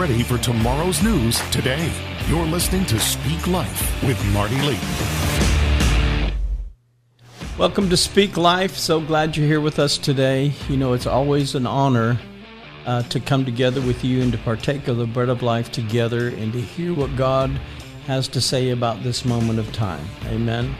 ready for tomorrow's news today. You're listening to Speak Life with Marty Lee. Welcome to Speak Life. So glad you're here with us today. You know, it's always an honor uh, to come together with you and to partake of the bread of life together and to hear what God has to say about this moment of time. Amen.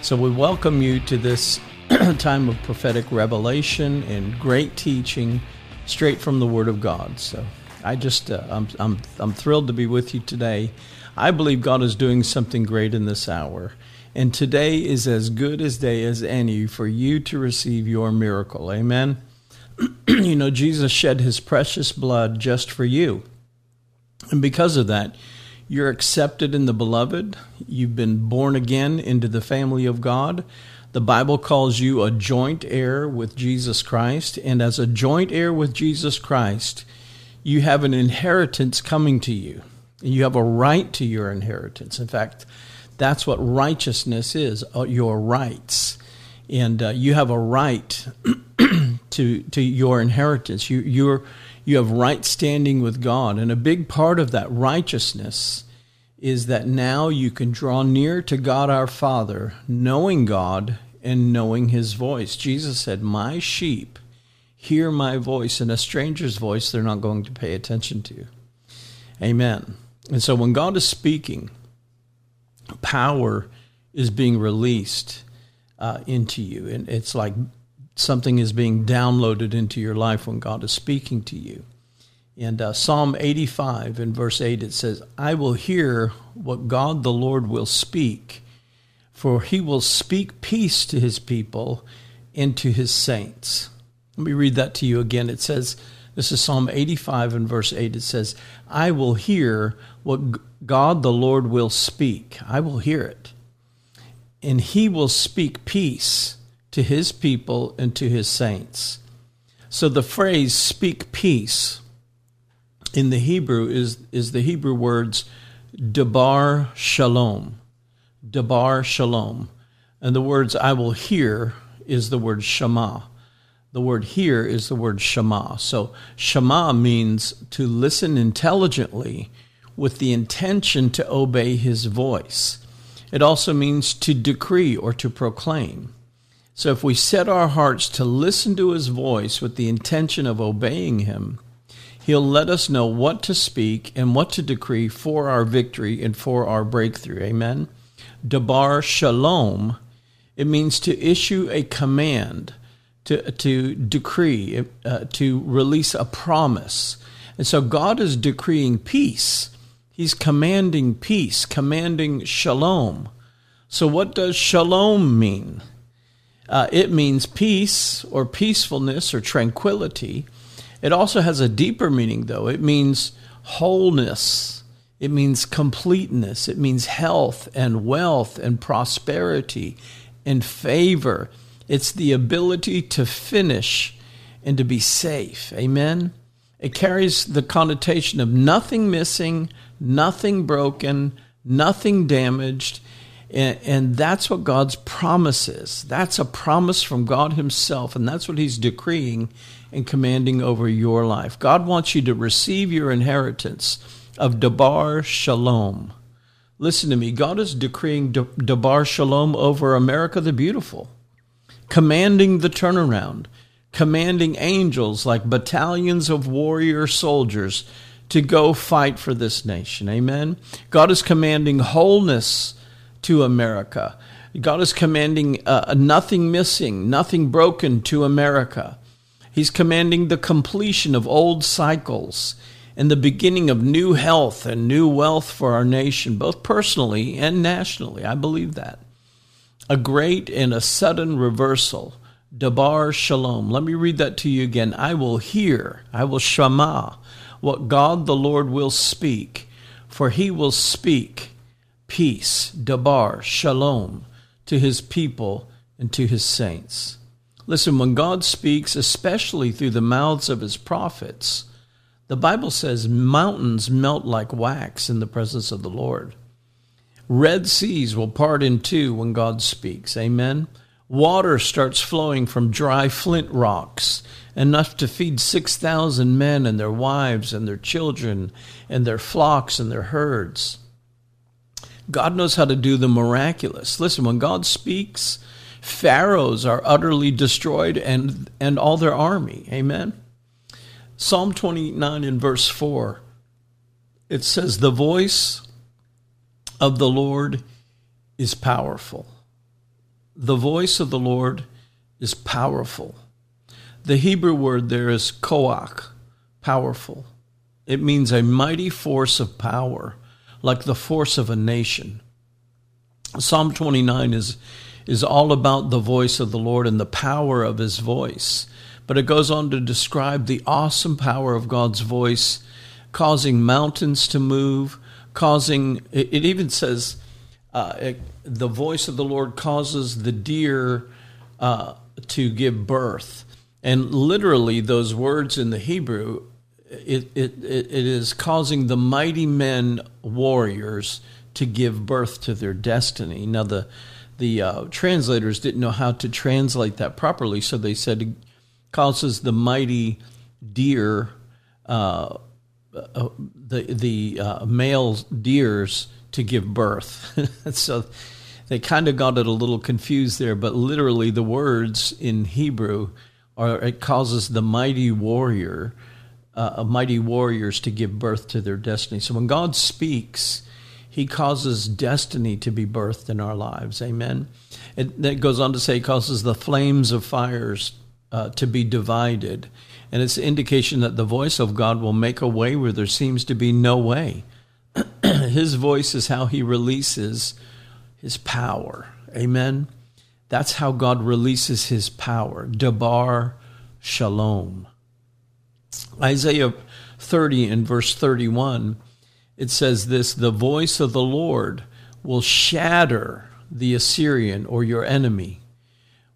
So we welcome you to this time of prophetic revelation and great teaching straight from the Word of God. So I just uh, I'm I'm I'm thrilled to be with you today. I believe God is doing something great in this hour. And today is as good as day as any for you to receive your miracle. Amen. you know, Jesus shed his precious blood just for you. And because of that, you're accepted in the beloved. You've been born again into the family of God. The Bible calls you a joint heir with Jesus Christ. And as a joint heir with Jesus Christ, you have an inheritance coming to you. You have a right to your inheritance. In fact, that's what righteousness is uh, your rights. And uh, you have a right to, to your inheritance. You, you're, you have right standing with God. And a big part of that righteousness is that now you can draw near to God our Father, knowing God and knowing His voice. Jesus said, My sheep hear my voice, and a stranger's voice they're not going to pay attention to. Amen. And so when God is speaking, power is being released uh, into you. And it's like something is being downloaded into your life when God is speaking to you. And uh, Psalm 85 in verse 8, it says, I will hear what God the Lord will speak, for he will speak peace to his people and to his saints. Let me read that to you again. It says, this is Psalm 85 and verse 8. It says, I will hear what God the Lord will speak. I will hear it. And he will speak peace to his people and to his saints. So the phrase speak peace in the Hebrew is, is the Hebrew words debar shalom. Debar shalom. And the words I will hear is the word shema. The word hear is the word shema. So shema means to listen intelligently with the intention to obey his voice. It also means to decree or to proclaim. So if we set our hearts to listen to his voice with the intention of obeying him, He'll let us know what to speak and what to decree for our victory and for our breakthrough. Amen. Debar shalom, it means to issue a command, to, to decree, uh, to release a promise. And so God is decreeing peace. He's commanding peace, commanding shalom. So, what does shalom mean? Uh, it means peace or peacefulness or tranquility. It also has a deeper meaning, though. It means wholeness, it means completeness, it means health and wealth and prosperity and favor. It's the ability to finish and to be safe. Amen. It carries the connotation of nothing missing, nothing broken, nothing damaged. And, that's what God's promise is. That's a promise from God Himself, and that's what He's decreeing and commanding over your life. God wants you to receive your inheritance of Debar Shalom. Listen to me. God is decreeing Debar Shalom over America the Beautiful, commanding the turnaround, commanding angels like battalions of warrior soldiers to go fight for this nation. Amen. God is commanding wholeness to America. God is commanding uh, nothing missing, nothing broken to America. He's commanding the completion of old cycles and the beginning of new health and new wealth for our nation, both personally and nationally. I believe that. A great and a sudden reversal. Debar Shalom. Let me read that to you again. I will hear, I will shama what God the Lord will speak, for he will speak peace, Debar Shalom, to his people and to his saints. Listen, when God speaks, especially through the mouths of his prophets, the Bible says mountains melt like wax in the presence of the Lord. Red seas will part in two when God speaks. Amen. Water starts flowing from dry flint rocks, enough to feed 6,000 men and their wives and their children and their flocks and their herds. God knows how to do the miraculous. Listen, when God speaks, pharaohs are utterly destroyed and, and all their army. Amen. Psalm 29 in verse 4, it says, The voice of the Lord is powerful. The voice of the Lord is powerful. The Hebrew word there is koach, powerful. It means a mighty force of power, like the force of a nation. Psalm 29 is, is all about the voice of the Lord and the power of his voice. But it goes on to describe the awesome power of God's voice, causing mountains to move, causing, it, even says, uh, it, the voice of the Lord causes the deer uh, to give birth. And literally, those words in the Hebrew, it, it, it is causing the mighty men, warriors, to give birth to their destiny. Now, the, the uh, translators didn't know how to translate that properly, so they said it causes the mighty deer, uh, uh, the, the uh, male deers, to give birth. so they kind of got it a little confused there, but literally the words in Hebrew are it causes the mighty warrior, uh, mighty warriors to give birth to their destiny. So when God speaks, he causes destiny to be birthed in our lives. Amen. It, it goes on to say, he causes the flames of fires uh, to be divided. And it's an indication that the voice of God will make a way where there seems to be no way. his voice is how he releases his power. Amen. That's how God releases his power. Debar shalom. Isaiah 30 and verse 31, it says this The voice of the Lord will shatter the Assyrian or your enemy.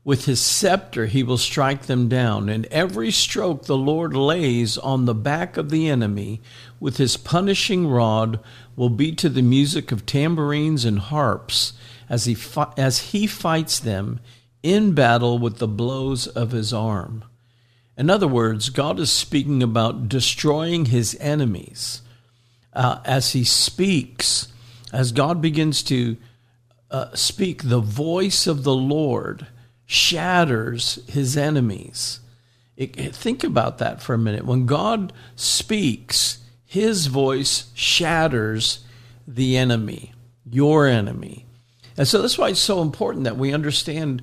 With his scepter he will strike them down, and every stroke the Lord lays on the back of the enemy with his punishing rod will be to the music of tambourines and harps as he, fi- as he fights them in battle with the blows of his arm. In other words, God is speaking about destroying his enemies. Uh, as he speaks, as God begins to uh, speak, the voice of the Lord shatters his enemies. It, think about that for a minute. When God speaks, his voice shatters the enemy, your enemy. And so that's why it's so important that we understand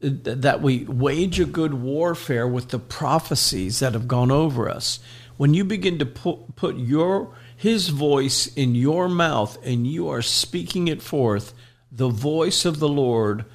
that we wage a good warfare with the prophecies that have gone over us. When you begin to put, put your his voice in your mouth and you are speaking it forth, the voice of the Lord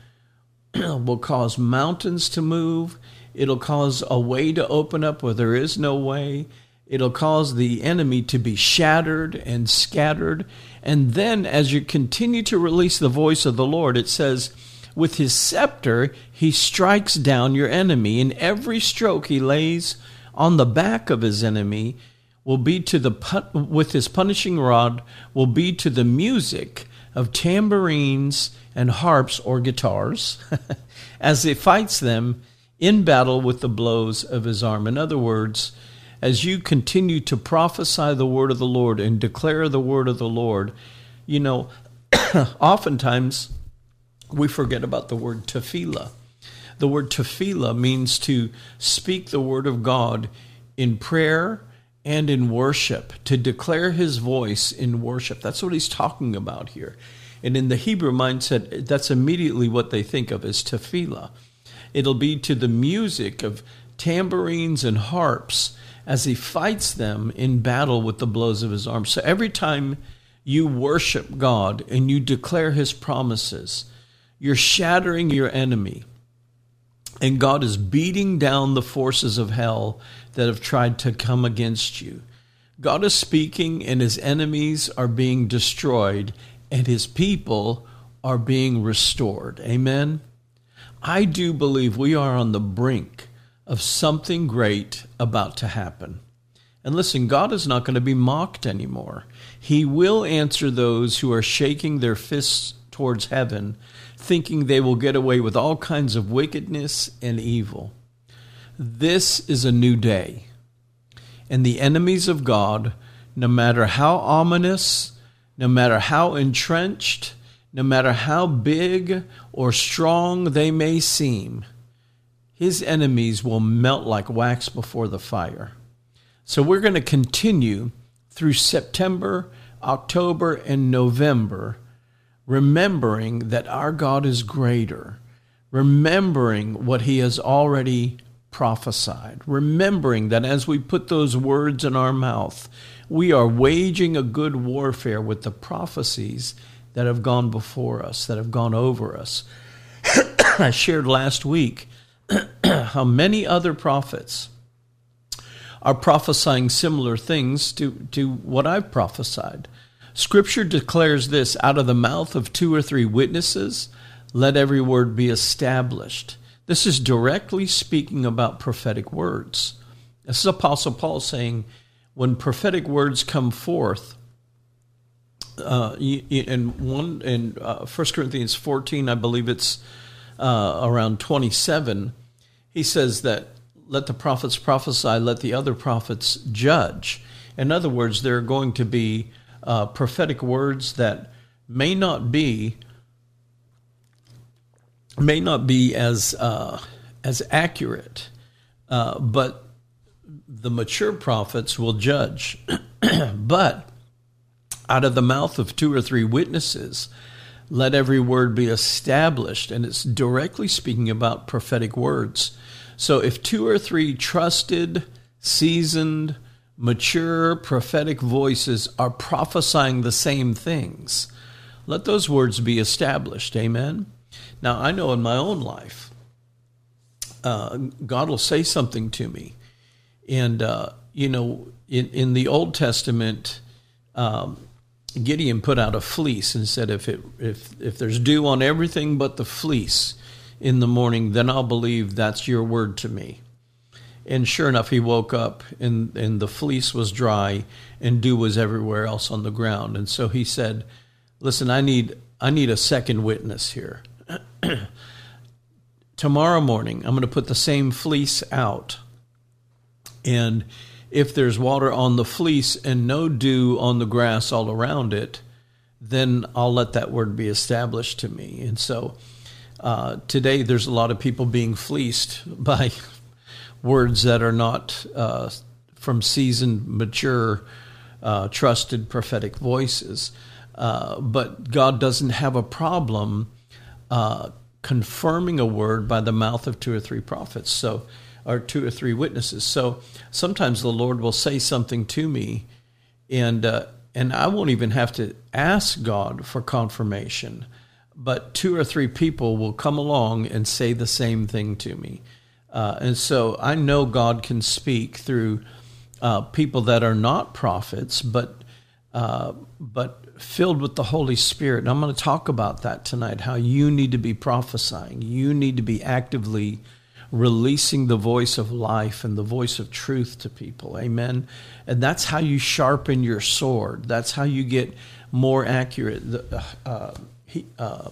will cause mountains to move. It'll cause a way to open up where there is no way. It'll cause the enemy to be shattered and scattered. And then, as you continue to release the voice of the Lord, it says, with his scepter, he strikes down your enemy, and every stroke he lays on the back of his enemy will be to the with his punishing rod will be to the music of tambourines and harps or guitars as he fights them in battle with the blows of his arm. In other words, as you continue to prophesy the word of the Lord and declare the word of the Lord, you know, oftentimes we forget about the word tefillah. The word tefillah means to speak the word of God in prayer and in worship, to declare his voice in worship. That's what he's talking about here. And in the Hebrew mindset, that's immediately what they think of as tefillah. It'll be to the music of tambourines and harps as he fights them in battle with the blows of his arm. So every time you worship God and you declare his promises, you're shattering your enemy. And God is beating down the forces of hell that have tried to come against you. God is speaking, and his enemies are being destroyed, and his people are being restored. Amen. I do believe we are on the brink of something great about to happen. And listen, God is not going to be mocked anymore. He will answer those who are shaking their fists towards heaven, thinking they will get away with all kinds of wickedness and evil. This is a new day. And the enemies of God, no matter how ominous, no matter how entrenched, no matter how big or strong they may seem, his enemies will melt like wax before the fire. So we're going to continue through September, October, and November, remembering that our God is greater, remembering what he has already prophesied, remembering that as we put those words in our mouth, we are waging a good warfare with the prophecies that have gone before us, that have gone over us. I shared last week how many other prophets are prophesying similar things to, to what I've prophesied. Scripture declares this out of the mouth of two or three witnesses, let every word be established. This is directly speaking about prophetic words. This is Apostle Paul saying, when prophetic words come forth, uh, in one in uh, 1 Corinthians 14, I believe it's uh, around 27, he says that let the prophets prophesy, let the other prophets judge. In other words, there are going to be uh, prophetic words that may not be may not be as uh, as accurate, uh, but the mature prophets will judge. but out of the mouth of two or three witnesses, let every word be established, and it's directly speaking about prophetic words. So if two or three trusted, seasoned, mature prophetic voices are prophesying the same things, let those words be established. Amen. Now, I know in my own life, uh, God will say something to me. And, uh, you know, in, in the Old Testament, um, Gideon put out a fleece and said, if, it, if, if there's dew on everything but the fleece, in the morning, then I'll believe that's your word to me. And sure enough, he woke up and, and the fleece was dry and dew was everywhere else on the ground. And so he said, Listen, I need, I need a second witness here. Tomorrow morning, I'm going to put the same fleece out. And if there's water on the fleece and no dew on the grass all around it, then I'll let that word be established to me. And so uh, today, there's a lot of people being fleeced by words that are not uh, from seasoned, mature, uh, trusted prophetic voices. Uh, but God doesn't have a problem uh, confirming a word by the mouth of two or three prophets, so or two or three witnesses. So sometimes the Lord will say something to me, and and I won't even have to ask God for confirmation but two or three people will come along and say the same thing to me. Uh, and so I know God can speak through uh, people that are not prophets, but uh, but filled with the Holy Spirit. And I'm going to talk about that tonight. How you need to be prophesying. You need to be actively releasing the voice of life and the voice of truth to people. Amen. And that's how you sharpen your sword. That's how you get more accurate. Uh, he, uh,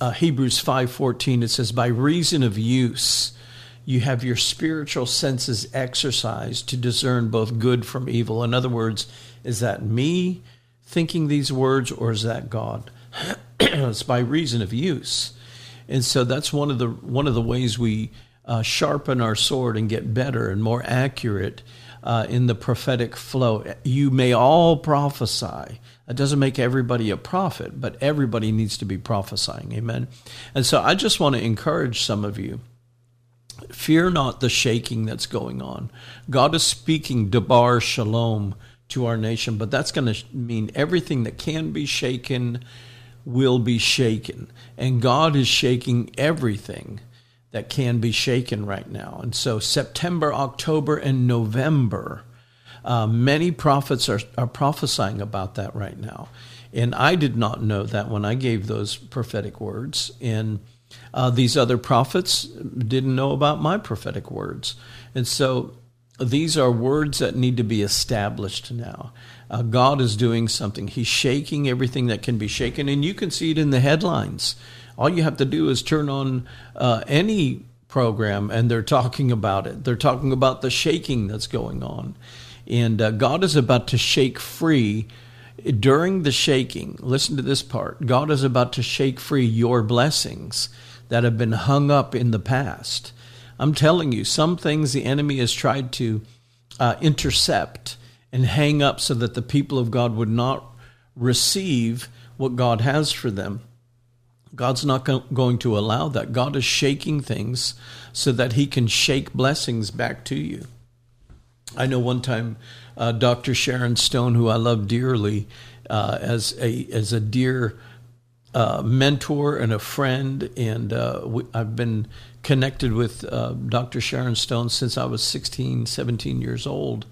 uh, Hebrews 5:14 it says by reason of use you have your spiritual senses exercised to discern both good from evil. In other words, is that me thinking these words or is that God? it's by reason of use. And so that's one of the one of the ways we uh, sharpen our sword and get better and more accurate uh, in the prophetic flow. You may all prophesy. That doesn't make everybody a prophet, but everybody needs to be prophesying. Amen. And so I just want to encourage some of you. Fear not the shaking that's going on. God is speaking Debar Shalom to our nation, but that's going to mean everything that can be shaken will be shaken. And God is shaking everything that can be shaken right now. And so September, October, and November uh, many prophets are, are prophesying about that right now. And I did not know that when I gave those prophetic words. And uh, these other prophets didn't know about my prophetic words. And so these are words that need to be established now. Uh, God is doing something. He's shaking everything that can be shaken, and you can see it in the headlines. All you have to do is turn on uh, any program, and they're talking about it. They're talking about the shaking that's going on. And uh, God is about to shake free during the shaking. Listen to this part God is about to shake free your blessings that have been hung up in the past. I'm telling you, some things the enemy has tried to uh, intercept and hang up so that the people of God would not receive what God has for them. God's not going to allow that. God is shaking things so that He can shake blessings back to you. I know one time uh, Dr. Sharon Stone, who I love dearly, uh, as a as a dear uh, mentor and a friend, and uh, we, I've been connected with uh, Dr. Sharon Stone since I was 16, 17 years old,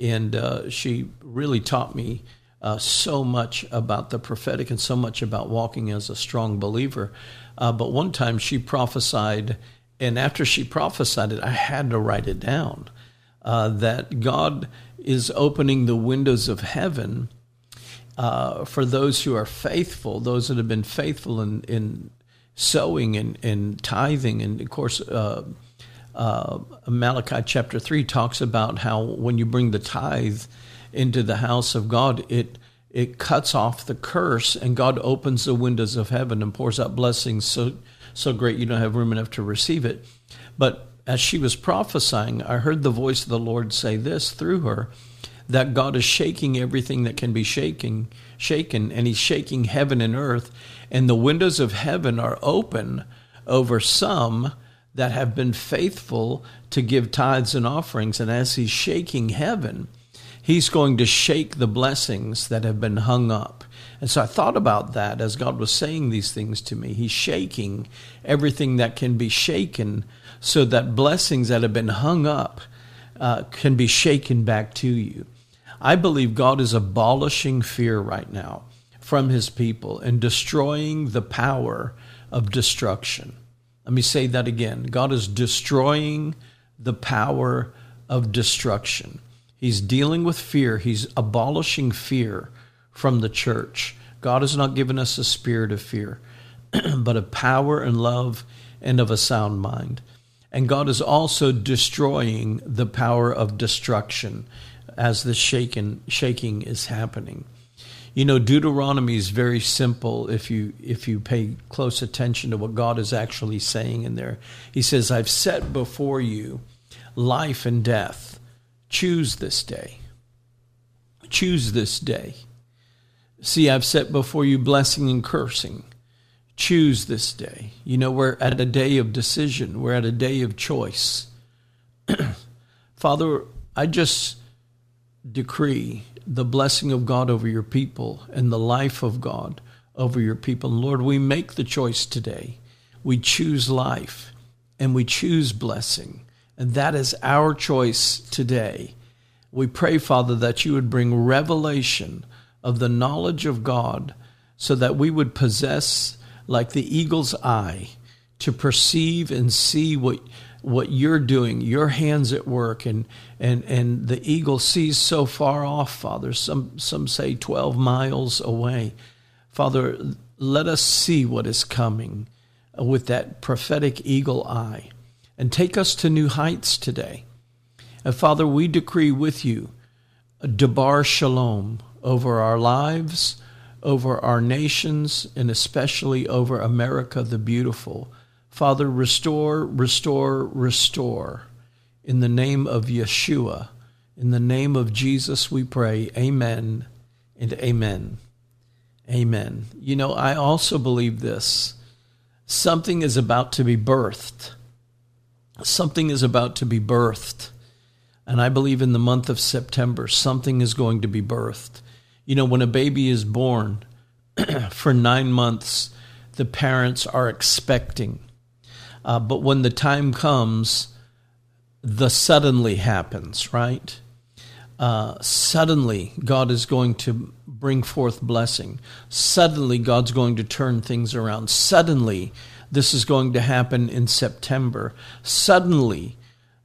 and uh, she really taught me. so much about the prophetic and so much about walking as a strong believer. but one time she prophesied, and after she prophesied it, I had to write it down uh, that God is opening the windows of heaven uh, for those who are faithful, those that have been faithful in, in sowing and, and tithing. And of course, uh, uh Malachi chapter 3 talks about how when you bring the tithe into the house of God, it it cuts off the curse and God opens the windows of heaven and pours out blessings so so great you don't have room enough to receive it. But as she was prophesying, I heard the voice of the Lord say this through her that God is shaking everything that can be shaking, shaken, and He's shaking heaven and earth, and the windows of heaven are open over some that have been faithful to give tithes and offerings. And as He's shaking heaven, He's going to shake the blessings that have been hung up. And so I thought about that as God was saying these things to me. He's shaking everything that can be shaken so that blessings that have been hung up uh, can be shaken back to you. I believe God is abolishing fear right now from his people and destroying the power of destruction. Let me say that again. God is destroying the power of destruction. He's dealing with fear, he's abolishing fear from the church. God has not given us a spirit of fear, but of power and love and of a sound mind. And God is also destroying the power of destruction as the shaking, shaking is happening. You know, Deuteronomy is very simple if you if you pay close attention to what God is actually saying in there. He says, I've set before you life and death. Choose this day. Choose this day. See, I've set before you blessing and cursing choose this day. You know, we're at a day of decision, we're at a day of choice. Father, I just decree the blessing of God over your people and the life of God over your people. And Lord, we make the choice today. We choose life and we choose blessing. And that is our choice today. We pray, Father, that you would bring revelation of the knowledge of God so that we would possess like the eagle's eye to perceive and see what what you're doing, your hands at work, and and and the eagle sees so far off, Father. Some some say twelve miles away, Father. Let us see what is coming with that prophetic eagle eye, and take us to new heights today. And Father, we decree with you, Debar Shalom over our lives over our nations and especially over America the beautiful. Father, restore, restore, restore. In the name of Yeshua, in the name of Jesus, we pray. Amen and amen. Amen. You know, I also believe this. Something is about to be birthed. Something is about to be birthed. And I believe in the month of September, something is going to be birthed. You know, when a baby is born, for nine months, the parents are expecting. Uh, but when the time comes, the suddenly happens, right? Uh, suddenly, God is going to bring forth blessing. Suddenly, God's going to turn things around. Suddenly, this is going to happen in September. Suddenly,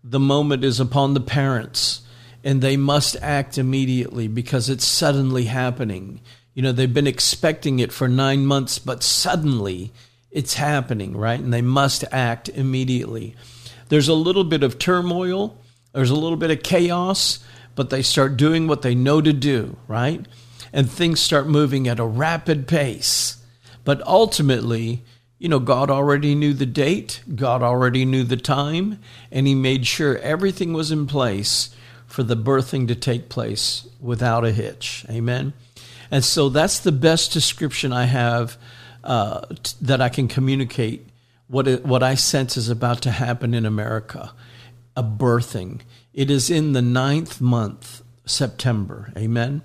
the moment is upon the parents and they must act immediately because it's suddenly happening. You know, they've been expecting it for nine months, but suddenly it's happening, right? And they must act immediately. There's a little bit of turmoil, there's a little bit of chaos, but they start doing what they know to do, right? And things start moving at a rapid pace. But ultimately, you know, God already knew the date, God already knew the time, and He made sure everything was in place for the birthing to take place without a hitch. Amen. And so that's the best description I have uh, t- that I can communicate what it, what I sense is about to happen in America, a birthing. It is in the ninth month, September. Amen.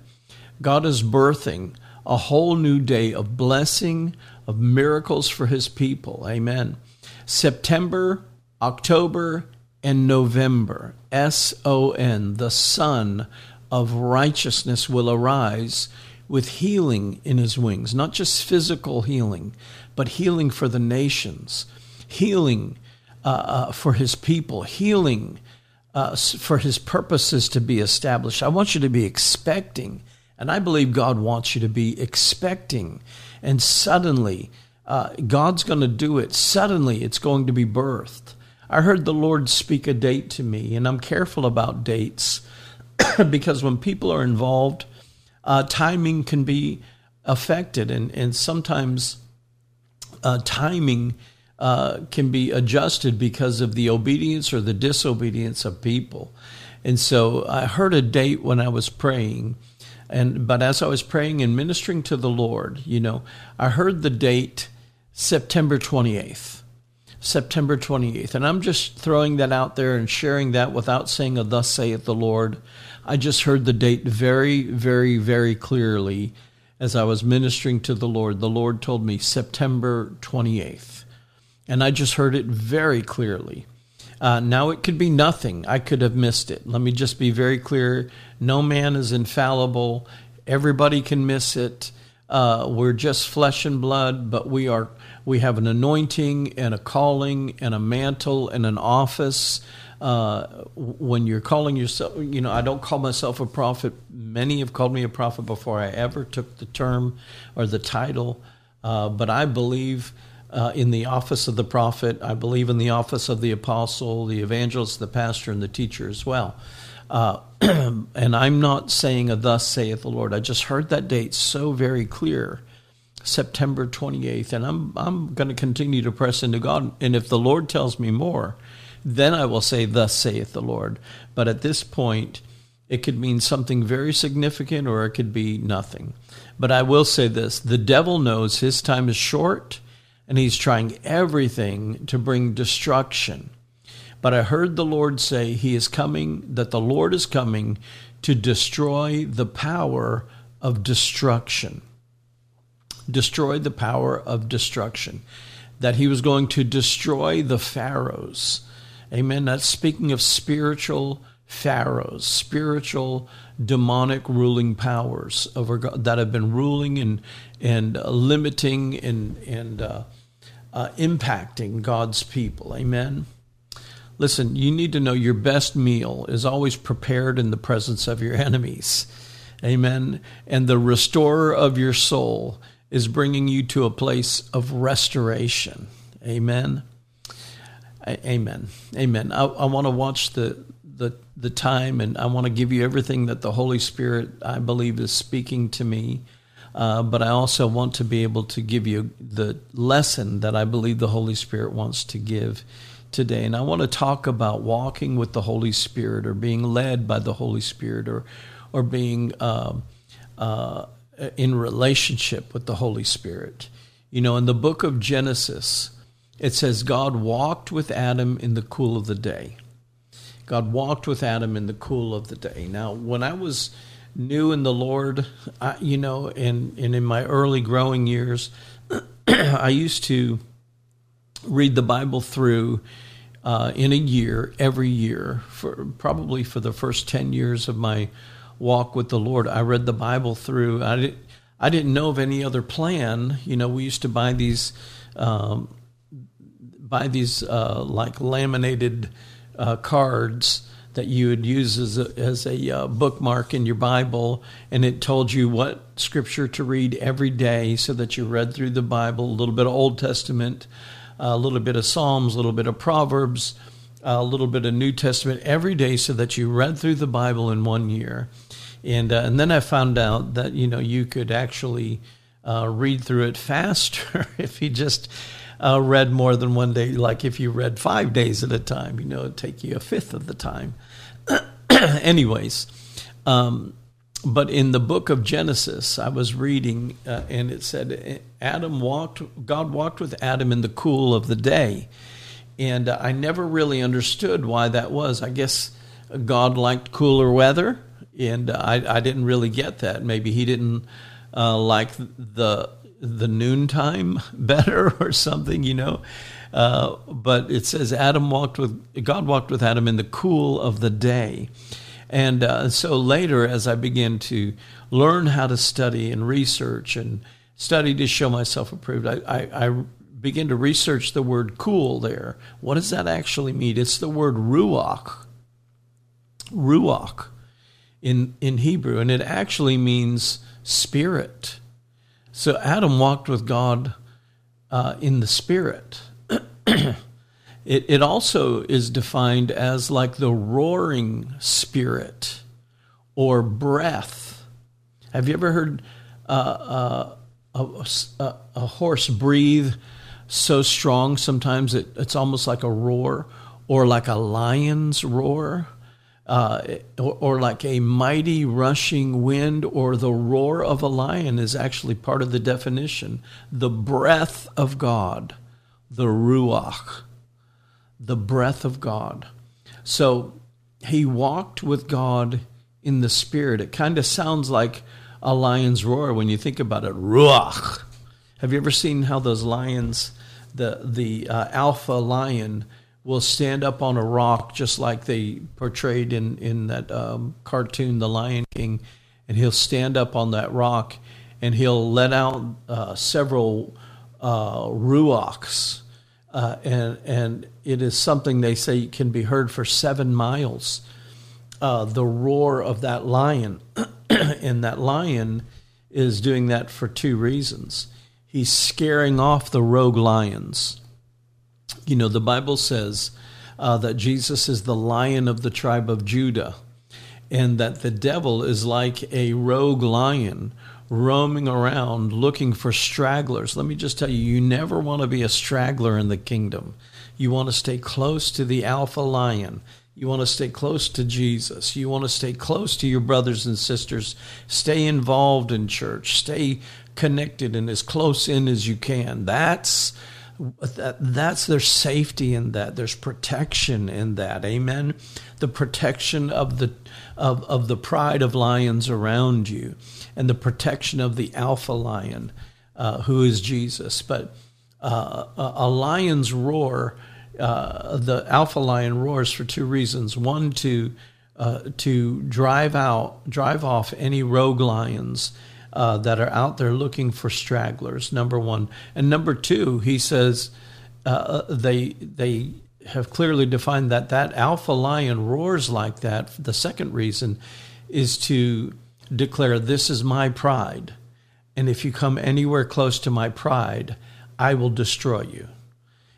God is birthing a whole new day of blessing, of miracles for his people. Amen. September, October, and November, S O N, the Son of Righteousness will arise with healing in his wings, not just physical healing, but healing for the nations, healing uh, uh, for his people, healing uh, for his purposes to be established. I want you to be expecting, and I believe God wants you to be expecting, and suddenly uh, God's going to do it. Suddenly it's going to be birthed. I heard the Lord speak a date to me, and I'm careful about dates because when people are involved, uh, timing can be affected, and and sometimes uh, timing uh, can be adjusted because of the obedience or the disobedience of people. And so I heard a date when I was praying, and but as I was praying and ministering to the Lord, you know, I heard the date September twenty eighth. September 28th. And I'm just throwing that out there and sharing that without saying a thus saith the Lord. I just heard the date very, very, very clearly as I was ministering to the Lord. The Lord told me September 28th. And I just heard it very clearly. Uh, now, it could be nothing. I could have missed it. Let me just be very clear. No man is infallible. Everybody can miss it. Uh, we're just flesh and blood, but we are we have an anointing and a calling and a mantle and an office uh, when you're calling yourself, you know, I don't call myself a prophet. Many have called me a prophet before I ever took the term or the title, uh, but I believe uh, in the office of the prophet. I believe in the office of the apostle, the evangelist, the pastor, and the teacher as well. Uh, and I'm not saying a thus saith the Lord. I just heard that date so very clear. September 28th, and I'm I'm going to continue to press into God. And if the Lord tells me more, then I will say, Thus saith the Lord. But at this point, it could mean something very significant or it could be nothing. But I will say this the devil knows his time is short and he's trying everything to bring destruction. But I heard the Lord say he is coming, that the Lord is coming to destroy the power of destruction. Destroy the power of destruction. That he was going to destroy the pharaohs Amen. That's speaking of spiritual pharaohs, spiritual demonic ruling powers over God, that have been ruling and and uh, limiting and and uh, uh, impacting God's people. Amen. Listen, you need to know your best meal is always prepared in the presence of your enemies. Amen. And the restorer of your soul is bringing you to a place of restoration. Amen. Amen. Amen. I, I want to watch the, the, the time and I want to give you everything that the Holy Spirit, I believe, is speaking to me. Uh, but I also want to be able to give you the lesson that I believe the Holy Spirit wants to give today. And I want to talk about walking with the Holy Spirit or being led by the Holy Spirit or, or being uh, uh, in relationship with the Holy Spirit. You know, in the book of Genesis, it says God walked with Adam in the cool of the day. God walked with Adam in the cool of the day. Now, when I was new in the Lord, I, you know, and, and in my early growing years, I used to read the Bible through uh, in a year, every year, for probably for the first 10 years of my walk with the Lord. I read the Bible through. I, didn't, I didn't know of any other plan. You know, we used to buy these um, buy these uh, like laminated uh, cards that you would use as a, as a uh, bookmark in your Bible, and it told you what scripture to read every day so that you read through the Bible, a little bit of Old Testament, a little bit of Psalms, a little bit of Proverbs, a little bit of New Testament every day so that you read through the Bible in one year. And, uh, and then I found out that, you know, you could actually uh, read through it faster if you just uh, read more than one day. Like if you read five days at a time, you know, it'd take you a fifth of the time. Anyways, um, but in the book of Genesis, I was reading, uh, and it said Adam walked. God walked with Adam in the cool of the day, and uh, I never really understood why that was. I guess God liked cooler weather, and I, I didn't really get that. Maybe He didn't uh, like the the noontime better or something, you know. Uh, but it says Adam walked with God walked with Adam in the cool of the day, and uh, so later, as I began to learn how to study and research and study to show myself approved, I, I, I began to research the word cool there. What does that actually mean? It's the word ruach. Ruach in in Hebrew, and it actually means spirit. So Adam walked with God uh, in the spirit. it, it also is defined as like the roaring spirit or breath. Have you ever heard uh, uh, a, a, horse breathe so strong sometimes it, it's almost like a roar or like a lion's roar? Uh, or, or, like a mighty rushing wind or the roar of a lion is actually part of the definition. The breath of God, the ruach, the breath of God. So he walked with God in the spirit. It kind of sounds like a lion's roar when you think about it. Ruach. Have you ever seen how those lions, the the uh, alpha lion, will stand up on a rock just like they portrayed in in that um, cartoon, The Lion King, and he'll stand up on that rock and he'll let out uh, several uh, ruachs, uh, and and it is something they say can be heard for seven miles. Uh, the roar of that lion, and that lion is doing that for two reasons. He's scaring off the rogue lions you know, the Bible says uh, that Jesus is the lion of the tribe of Judah, and that the devil is like a rogue lion roaming around looking for stragglers. Let me just tell you, you never want to be a straggler in the kingdom. You want to stay close to the alpha lion. You want to stay close to Jesus. You want to stay close to your brothers and sisters. Stay involved in church. Stay connected and as close in as you can. That's that, that's there's safety in that. There's protection in that. Amen? The protection of the of, of the pride of lions around you and the protection of the alpha lion uh, who is jesus. But uh, a, lion's roar uh, the alpha lion roars for two reasons. One to uh, to drive out drive off any rogue lions uh, that are out there looking for stragglers. Number one, and number two, he says uh, they they have clearly defined that that alpha lion roars like that. The second reason is to declare, "This is my pride, and if you come anywhere close to my pride, I will destroy you."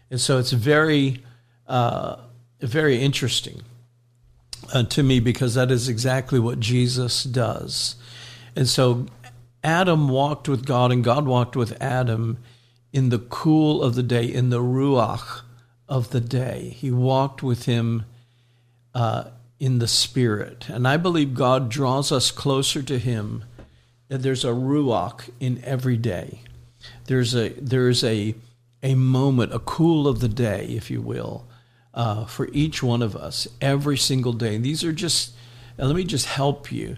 And so it's very uh, very interesting. Uh, to me, because that is exactly what Jesus does. And so Adam walked with God and God walked with Adam in the cool of the day, in the ruach of the day. He walked with him uh, in the spirit. And I believe God draws us closer to him. That There's a ruach in every day. There's a there's a a moment, a cool of the day, if you will, uh, for each one of us every single day. And these are just, let me just help you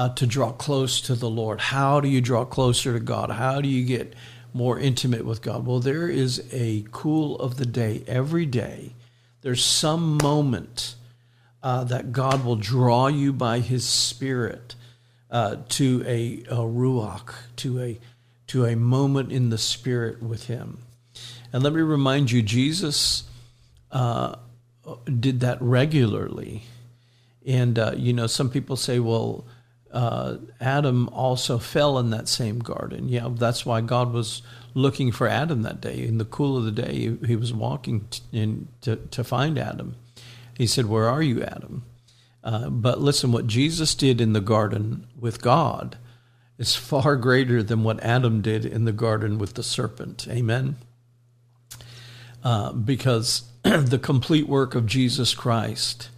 uh, to draw close to the Lord. How do you draw closer to God? How do you get more intimate with God? Well, there is a cool of the day every day. There's some moment uh, that God will draw you by His Spirit uh, to a, a ruach, to a to a moment in the Spirit with Him. And let me remind you, Jesus uh, did that regularly. And, uh, you know, some people say, well, uh, Adam also fell in that same garden. Yeah, that's why God was looking for Adam that day. In the cool of the day, he was walking t- in to, to find Adam. He said, Where are you, Adam? Uh, but listen, what Jesus did in the garden with God is far greater than what Adam did in the garden with the serpent. Amen? Uh, because the complete work of Jesus Christ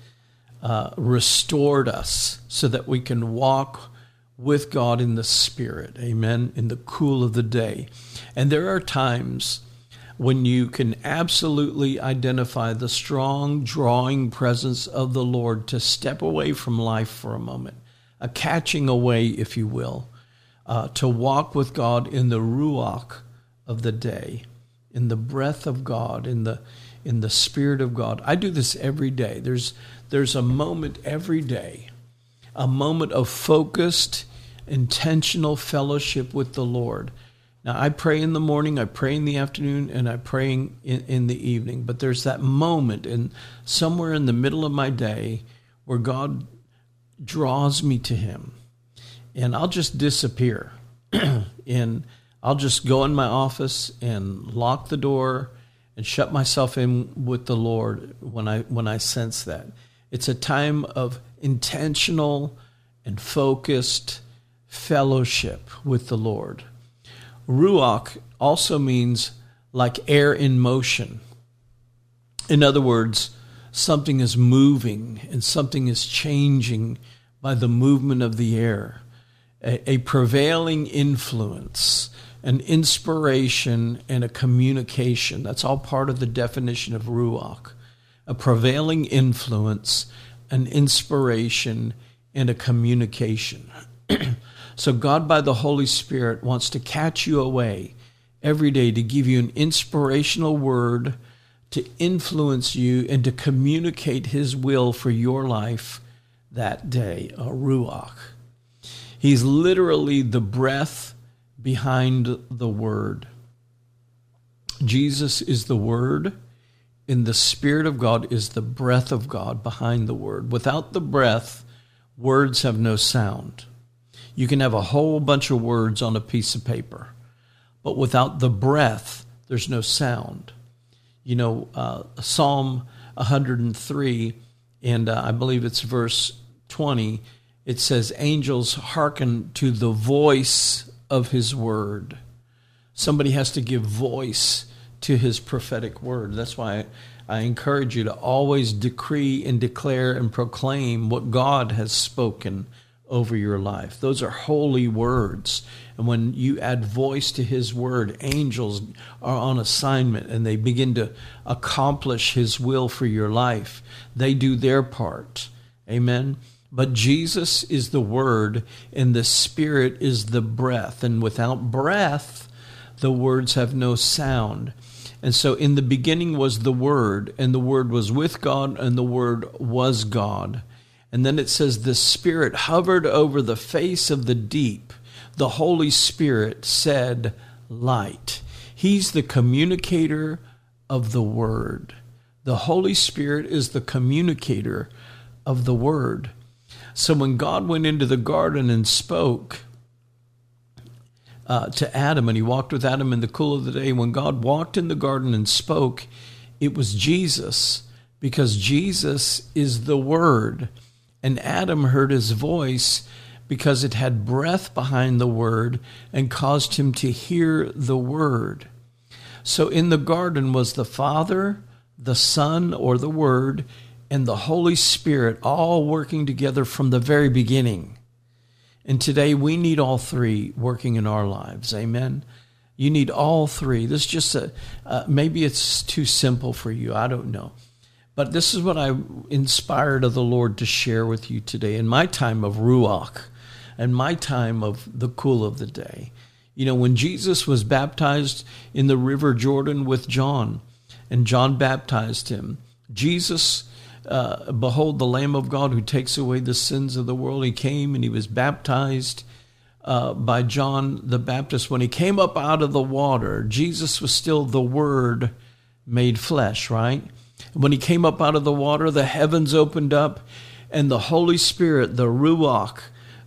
uh, restored us so that we can walk with God in the Spirit. Amen. In the cool of the day. And there are times when you can absolutely identify the strong drawing presence of the Lord to step away from life for a moment, a catching away, if you will, uh, to walk with God in the ruach of the day, in the breath of God, in the in the spirit of God. I do this every day. There's there's a moment every day, a moment of focused, intentional fellowship with the Lord. Now, I pray in the morning, I pray in the afternoon, and I pray in, in the evening. But there's that moment, and somewhere in the middle of my day, where God draws me to Him, and I'll just disappear, and I'll just go in my office and lock the door and shut myself in with the Lord when I when I sense that. It's a time of intentional and focused fellowship with the Lord. Ruach also means like air in motion. In other words, something is moving and something is changing by the movement of the air. A, a prevailing influence, an inspiration, and a communication. That's all part of the definition of Ruach a prevailing influence, an inspiration, and a communication. so, God, by the Holy Spirit, wants to catch you away every day to give you an inspirational word to influence you and to communicate His will for your life that day, a Ruach. He's literally the breath behind the Word. Jesus is the Word in the Spirit of God is the breath of God behind the word. Without the breath, words have no sound. You can have a whole bunch of words on a piece of paper, but without the breath, there's no sound. You know, uh, Psalm 103, and uh, I believe it's verse 20, it says, Angels hearken to the voice of his word. Somebody has to give voice to his prophetic word. That's why I encourage you to always decree and declare and proclaim what God has spoken over your life. Those are holy words. And when you add voice to his word, angels are on assignment and they begin to accomplish his will for your life. They do their part. Amen. But Jesus is the word and the spirit is the breath. And without breath, the words have no sound. And so in the beginning was the Word, and the Word was with God, and the Word was God. And then it says, The Spirit hovered over the face of the deep. The Holy Spirit said, Light. He's the communicator of the Word. The Holy Spirit is the communicator of the Word. So when God went into the garden and spoke, uh, to Adam, and he walked with Adam in the cool of the day. When God walked in the garden and spoke, it was Jesus, because Jesus is the Word. And Adam heard his voice because it had breath behind the Word and caused him to hear the Word. So in the garden was the Father, the Son, or the Word, and the Holy Spirit all working together from the very beginning. And today we need all three working in our lives. Amen. You need all three. This is just a, uh, maybe it's too simple for you. I don't know. But this is what I inspired of the Lord to share with you today in my time of Ruach and my time of the cool of the day. You know, when Jesus was baptized in the river Jordan with John, and John baptized him, Jesus uh, Behold the Lamb of God who takes away the sins of the world. He came and he was baptized uh, by John the Baptist. When he came up out of the water, Jesus was still the Word made flesh, right? When he came up out of the water, the heavens opened up, and the Holy Spirit, the Ruach,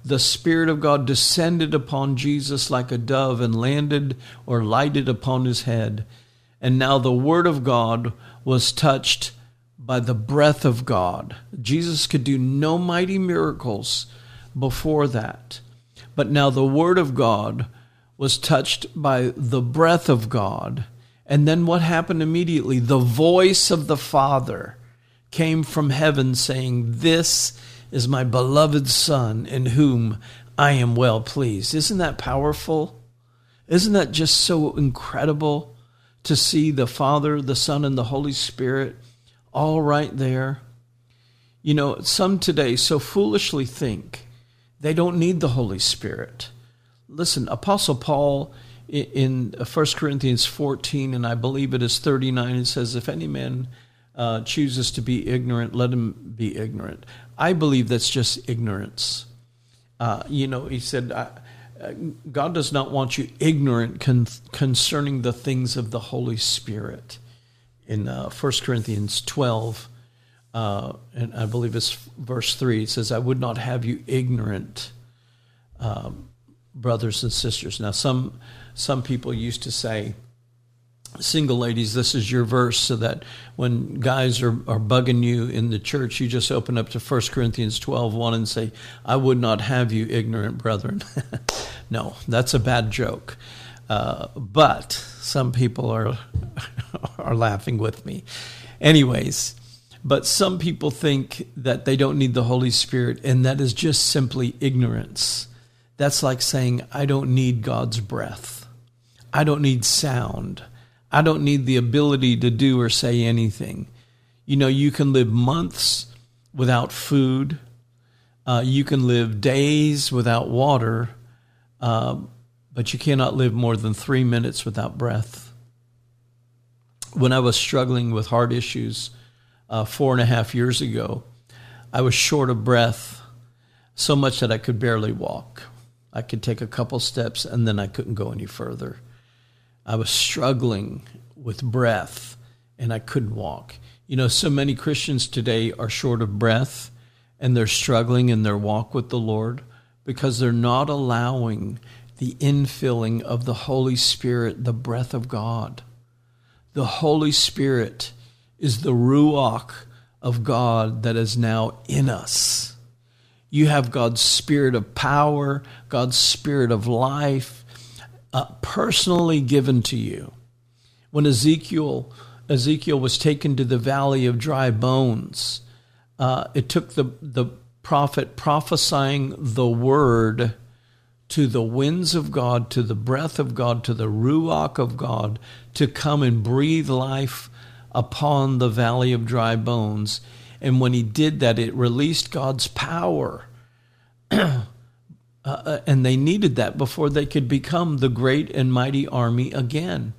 the Spirit of God descended upon Jesus like a dove and landed or lighted upon his head. And now the Word of God was touched by the breath of God. Jesus could do no mighty miracles before that. But now the Word of God was touched by the breath of God. And then what happened immediately? The voice of the Father came from heaven saying, This is my beloved Son in whom I am well pleased. Isn't that powerful? Isn't that just so incredible to see the Father, the Son, and the Holy Spirit all right there? You know, some today so foolishly think they don't need the Holy Spirit. Listen, Apostle Paul in 1 Corinthians 14, and I believe it is 39, it says, If any man uh, chooses to be ignorant, let him be ignorant. I believe that's just ignorance. Uh, you know, he said, uh, God does not want you ignorant con- concerning the things of the Holy Spirit. In uh, 1 Corinthians 12, uh, and I believe it's verse 3, it says, I would not have you ignorant, um, brothers and sisters. Now, some, some people used to say, single ladies, this is your verse so that when guys are, are bugging you in the church, you just open up to 1 Corinthians 12, 1 and say, I would not have you ignorant brethren. no, that's a bad joke. Uh, but some people are, are laughing with me. Anyways, but some people think that they don't need the Holy Spirit, and that is just simply ignorance. That's like saying, I don't need God's breath. I don't need sound. I don't need the ability to do or say anything. You know, you can live months without food. Uh, you can live days without water, uh, but you cannot live more than three minutes without breath. When I was struggling with heart issues uh, four and a half years ago, I was short of breath so much that I could barely walk. I could take a couple steps and then I couldn't go any further. I was struggling with breath and I couldn't walk. You know, so many Christians today are short of breath and they're struggling in their walk with the Lord because they're not allowing the infilling of the Holy Spirit, the breath of God. The Holy Spirit is the Ruach of God that is now in us. You have God's Spirit of power, God's Spirit of life, uh, personally given to you. When Ezekiel Ezekiel was taken to the valley of dry bones, uh, it took the the prophet prophesying the word to the winds of God, to the breath of God, to the ruach of God, to come and breathe life upon the valley of dry bones. And when he did that, it released God's power. Uh, uh, and they needed that before they could become the great and mighty army again.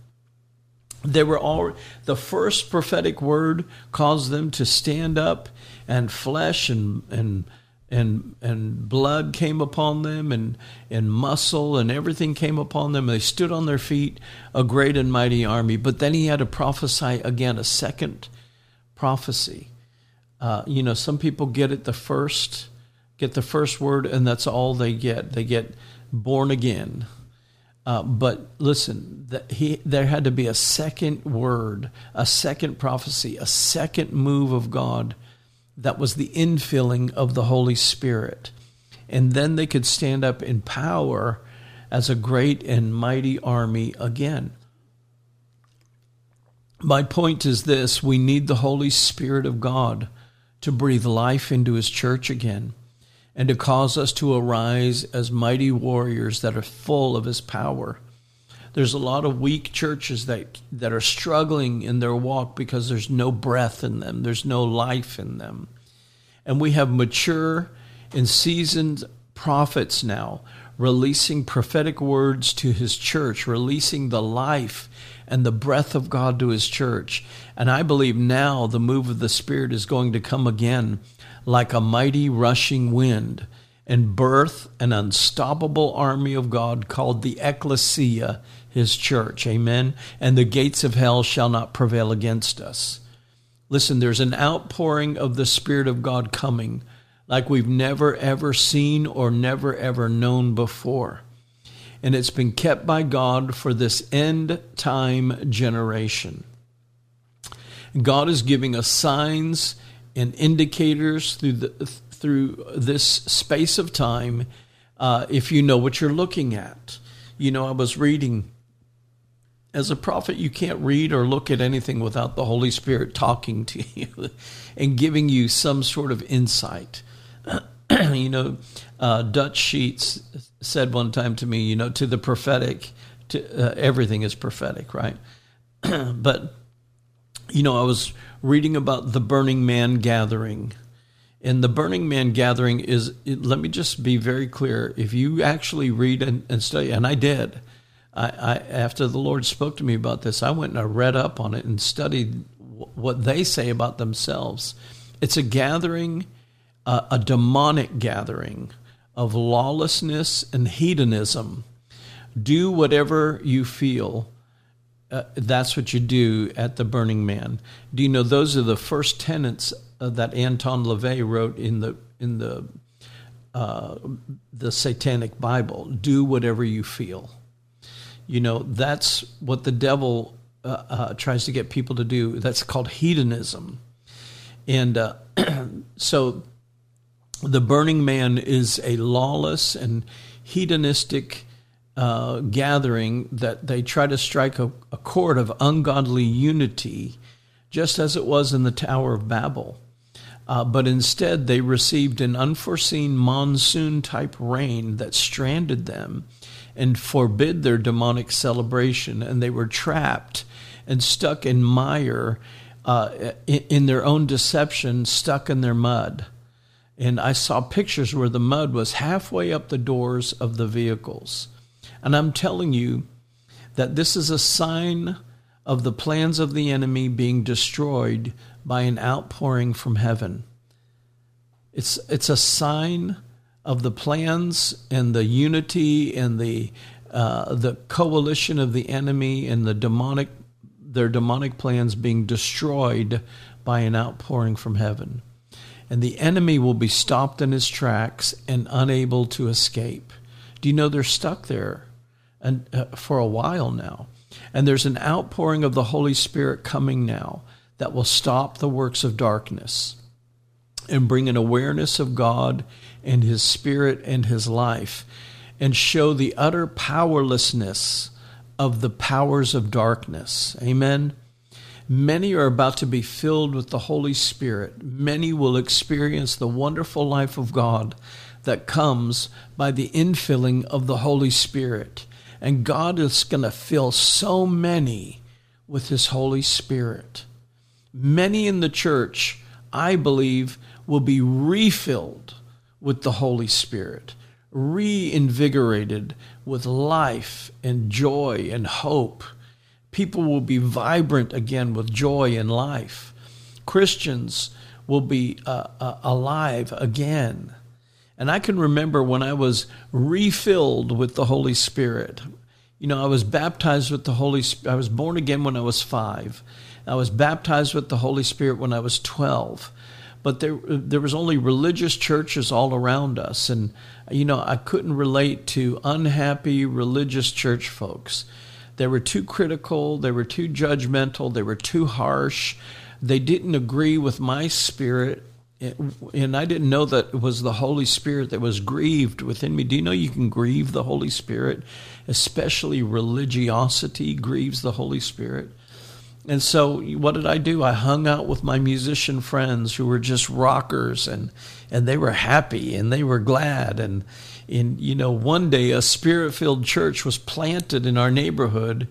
They were all the first prophetic word caused them to stand up, and flesh and and and and blood came upon them, and and muscle and everything came upon them. They stood on their feet, a great and mighty army. But then he had to prophesy again, a second prophecy. Uh, you know, some people get it the first get the first word, and that's all they get. They get born again. Uh, but listen, he, there had to be a second word, a second prophecy, a second move of God that was the infilling of the Holy Spirit. And then they could stand up in power as a great and mighty army again. My point is this we need the Holy Spirit of God to breathe life into His church again and to cause us to arise as mighty warriors that are full of his power. There's a lot of weak churches that, that are struggling in their walk because there's no breath in them, there's no life in them. And we have mature and seasoned prophets now releasing prophetic words to his church, releasing the life and the breath of God to his church. And I believe now the move of the Spirit is going to come again like a mighty rushing wind and birth an unstoppable army of God called the ecclesia, his church. Amen. And the gates of hell shall not prevail against us. Listen, there's an outpouring of the Spirit of God coming like we've never ever seen or never ever known before. And it's been kept by God for this end time generation. God is giving us signs and indicators through the, through this space of time uh, if you know what you're looking at. You know, I was reading as a prophet, you can't read or look at anything without the Holy Spirit talking to you and giving you some sort of insight. you know, uh, Dutch Sheets said one time to me, you know, to the prophetic, to, uh, everything is prophetic, right? but, you know, I was reading about the Burning Man gathering. And the Burning Man gathering is, let me just be very clear. If you actually read and, and study, and I did, I, I, after the Lord spoke to me about this, I went and I read up on it and studied w- what they say about themselves. It's a gathering, uh, a demonic gathering of lawlessness and hedonism. Do whatever you feel. Uh, that's what you do at the Burning Man. Do you know those are the first tenets uh, that Anton LaVey wrote in the in the uh, the Satanic Bible? Do whatever you feel. You know, that's what the devil uh, uh, tries to get people to do. That's called hedonism. And uh, so the Burning Man is a lawless and hedonistic uh, gathering that they try to strike a, a chord of ungodly unity, just as it was in the Tower of Babel. Uh, but instead, they received an unforeseen monsoon type rain that stranded them and forbid their demonic celebration, and they were trapped and stuck in mire uh, in, in their own deception, stuck in their mud. And I saw pictures where the mud was halfway up the doors of the vehicles. And I'm telling you that this is a sign of the plans of the enemy being destroyed by an outpouring from heaven. It's, it's a sign of the plans and the unity and the uh, the coalition of the enemy and the demonic their demonic plans being destroyed by an outpouring from heaven. And the enemy will be stopped in his tracks and unable to escape. Do you know they're stuck there and uh, for a while now? And there's an outpouring of the Holy Spirit coming now that will stop the works of darkness and bring an awareness of God and His Spirit and His life and show the utter powerlessness of the powers of darkness. Amen. Many are about to be filled with the Holy Spirit. Many will experience the wonderful life of God that comes by the infilling of the Holy Spirit. And God is going to fill so many with His Holy Spirit. Many in the church, I believe, will be refilled with the Holy Spirit, reinvigorated with life and joy and hope. People will be vibrant again with joy and life. Christians will be uh, uh, alive again. And I can remember when I was refilled with the Holy Spirit. You know, I was baptized with the Holy Spirit. I was born again when I was five. I was baptized with the Holy Spirit when I was 12 but there there was only religious churches all around us and you know I couldn't relate to unhappy religious church folks they were too critical they were too judgmental they were too harsh they didn't agree with my spirit eh, and I didn't know that it was the Holy Spirit that was grieved within me. Do you know you can grieve the Holy Spirit? Especially religiosity grieves the Holy Spirit. And so what did I do? I hung out with my musician friends who were just rockers and and they were happy and they were glad and in you know one day a spirit-filled church was planted in our neighborhood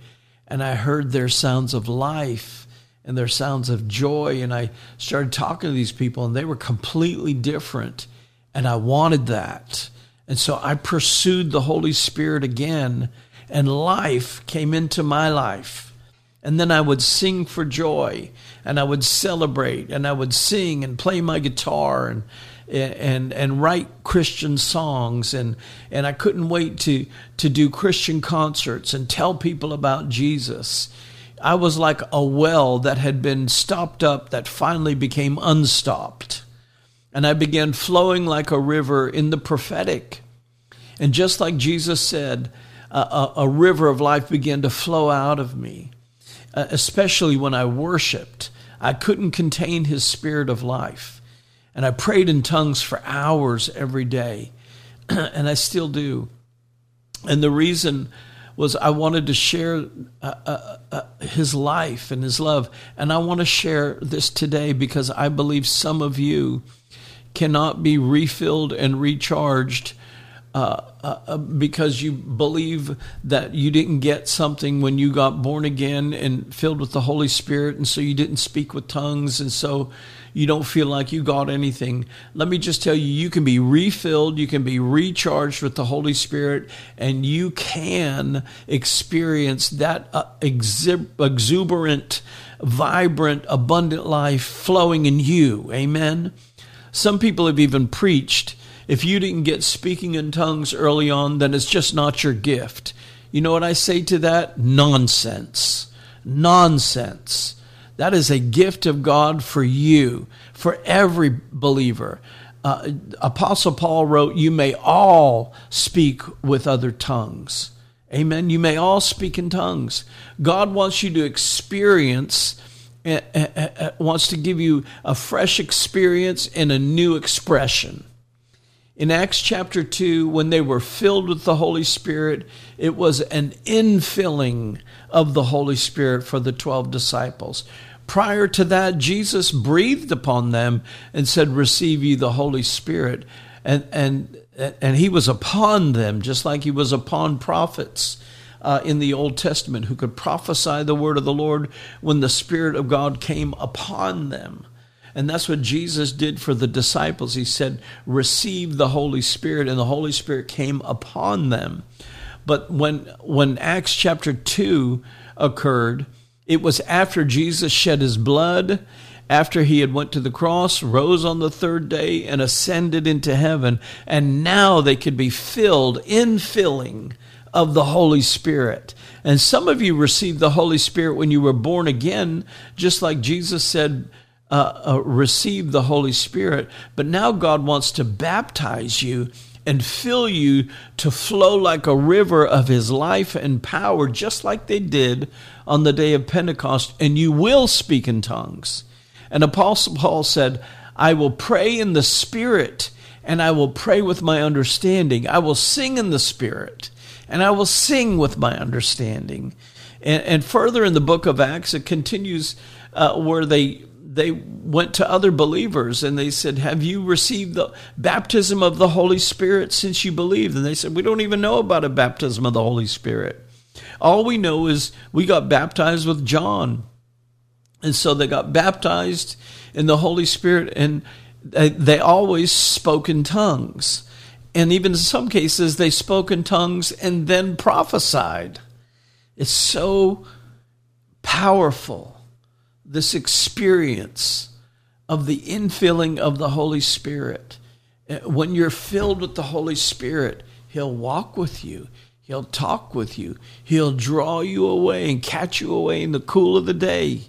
and I heard their sounds of life and their sounds of joy and I started talking to these people and they were completely different and I wanted that. And so I pursued the Holy Spirit again and life came into my life and then I would sing for joy and I would celebrate and I would sing and play my guitar and and and write Christian songs and and I couldn't wait to to do Christian concerts and tell people about Jesus. I was like a well that had been stopped up that finally became unstopped. And I began flowing like a river in the prophetic. And just like Jesus said, a, a, a river of life began to flow out of me, uh, especially when I worshiped. I couldn't contain his spirit of life. And I prayed in tongues for hours every day. and I still do. And the reason was I wanted to share uh, uh, uh, his life and his love. And I want to share this today because I believe some of you cannot be refilled and recharged uh, uh, because you believe that you didn't get something when you got born again and filled with the Holy Spirit, and so you didn't speak with tongues, and so you don't feel like you got anything. Let me just tell you, you can be refilled, you can be recharged with the Holy Spirit, and you can experience that uh, exuberant, vibrant, abundant life flowing in you. Amen. Some people have even preached if you didn't get speaking in tongues early on, then it's just not your gift. You know what I say to that? Nonsense. Nonsense. That is a gift of God for you, for every believer. Uh, Apostle Paul wrote, You may all speak with other tongues. Amen. You may all speak in tongues. God wants you to experience, uh, uh, uh wants to give you a fresh experience and a new expression. In Acts chapter 2, when they were filled with the Holy Spirit, it was an infilling of the Holy Spirit for the 12 disciples. Prior to that, Jesus breathed upon them and said, Receive ye the Holy Spirit. And, and, and he was upon them, just like he was upon prophets. Uh, in the Old Testament, who could prophesy the word of the Lord when the Spirit of God came upon them. And that's what Jesus did for the disciples. He said, Receive the Holy Spirit, and the Holy Spirit came upon them. But when, when Acts chapter 2 occurred, it was after Jesus shed his blood, after he had went to the cross, rose on the third day, and ascended into heaven. And now they could be filled, infilling of the Holy Spirit. And some of you received the Holy Spirit when you were born again, just like Jesus said, uh, uh, receive the Holy Spirit, but now God wants to baptize you and fill you to flow like a river of His life and power, just like they did on the day of Pentecost, and you will speak in tongues. And Apostle Paul said, I will pray in the Spirit, and I will pray with my understanding. I will sing in the Spirit, and I will sing with my understanding. And, and further in the book of Acts, it continues uh, where they they went to other believers and they said, Have you received the baptism of the Holy Spirit since you believed? And they said, We don't even know about a baptism of the Holy Spirit. All we know is we got baptized with John. And so they got baptized in the Holy Spirit and they always spoke in tongues. And even in some cases, they spoke in tongues and then prophesied. It's so powerful this experience of the infilling of the Holy Spirit. Uh, when you're filled with the Holy Spirit, He'll walk with you. He'll talk with you. He'll draw you away and catch you away in the cool of the day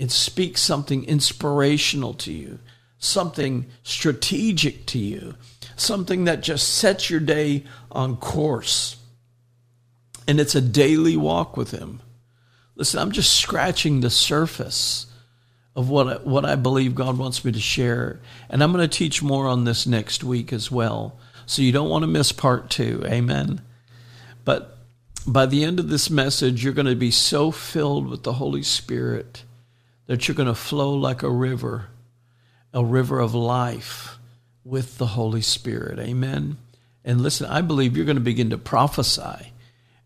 and speak something inspirational to you, something strategic to you, something that just sets your day on course. And it's a daily walk with Him. Listen, I'm just scratching the surface of what I, what I believe God wants me to share, and I'm going to teach more on this next week as well. So you don't want to miss part two. Amen. But by the end of this message, you're going to be so filled with the Holy Spirit that you're going to flow like a river, a river of life with the Holy Spirit. Amen. And listen, I believe you're going to begin to prophesy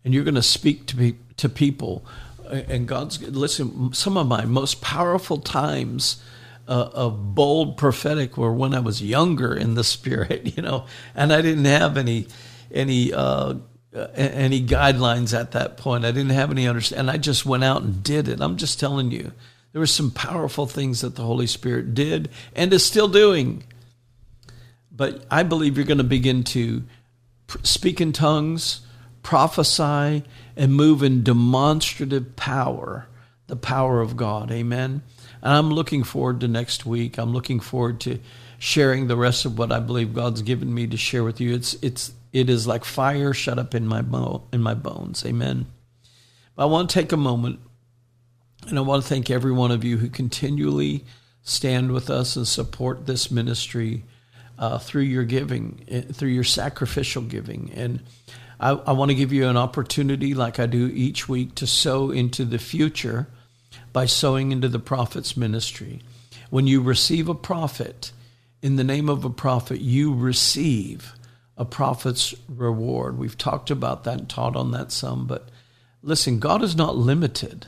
and you're going to speak to, be, to people and God's listen. Some of my most powerful times uh, of bold prophetic were when I was younger in the spirit, you know, and I didn't have any any uh, any guidelines at that point. I didn't have any understanding. I just went out and did it. I'm just telling you, there were some powerful things that the Holy Spirit did and is still doing. But I believe you're going to begin to speak in tongues, prophesy, and move in demonstrative power the power of God. Amen. And I'm looking forward to next week. I'm looking forward to sharing the rest of what I believe God's given me to share with you. It's it's it is like fire shut up in my bo- in my bones. Amen. But I want to take a moment and I want to thank every one of you who continually stand with us and support this ministry uh, through your giving, eh, through your sacrificial giving. And I, I want to give you an opportunity, like I do each week, to sow into the future by sowing into the prophet's ministry. When you receive a prophet, in the name of a prophet, you receive a prophet's reward. We've talked about that and taught on that some, but listen, God is not limited.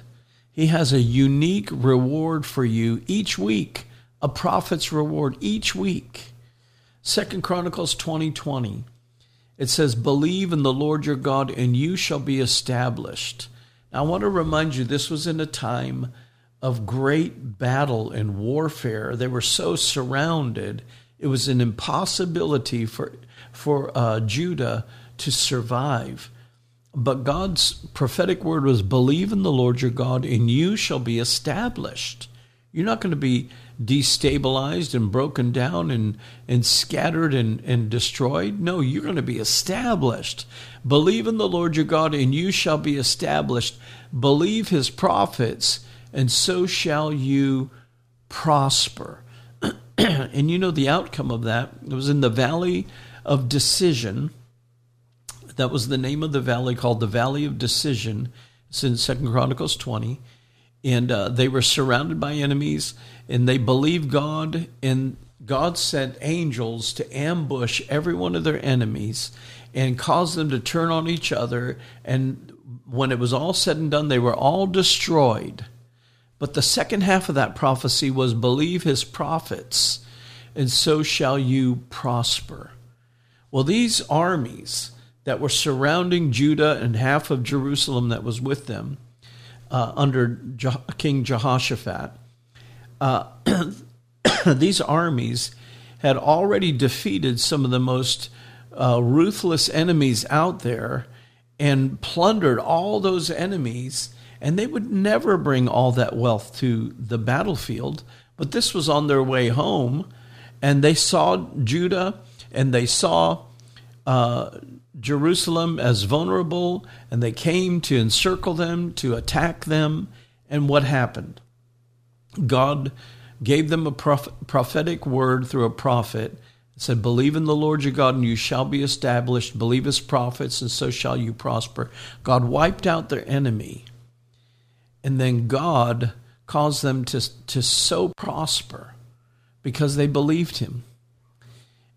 He has a unique reward for you each week, a prophet's reward each week. Second Chronicles 2020. 20, it says, Believe in the Lord your God, and you shall be established. Now, I want to remind you, this was in a time of great battle and warfare. They were so surrounded, it was an impossibility for, for uh, Judah to survive. But God's prophetic word was believe in the Lord your God and you shall be established. You're not going to be destabilized and broken down and, and scattered and, and destroyed. No, you're going to be established. Believe in the Lord your God and you shall be established. Believe his prophets and so shall you prosper. and you know the outcome of that. It was in the valley of decision that was the name of the valley called the Valley of Decision. It's in Second Chronicles 20. And uh, they were surrounded by enemies, and they believed God, and God sent angels to ambush every one of their enemies and cause them to turn on each other. And when it was all said and done, they were all destroyed. But the second half of that prophecy was believe his prophets, and so shall you prosper. Well, these armies, that were surrounding Judah and half of Jerusalem that was with them uh, under Je- King Jehoshaphat. Uh, these armies had already defeated some of the most uh, ruthless enemies out there and plundered all those enemies. And they would never bring all that wealth to the battlefield, but this was on their way home. And they saw Judah and they saw uh, Jerusalem as vulnerable, and they came to encircle them, to attack them. And what happened? God gave them a prophetic word through a prophet. Said, Believe in the Lord your God, and you shall be established. Believe his prophets, and so shall you prosper. God wiped out their enemy. And then God caused them to, to so prosper because they believed him.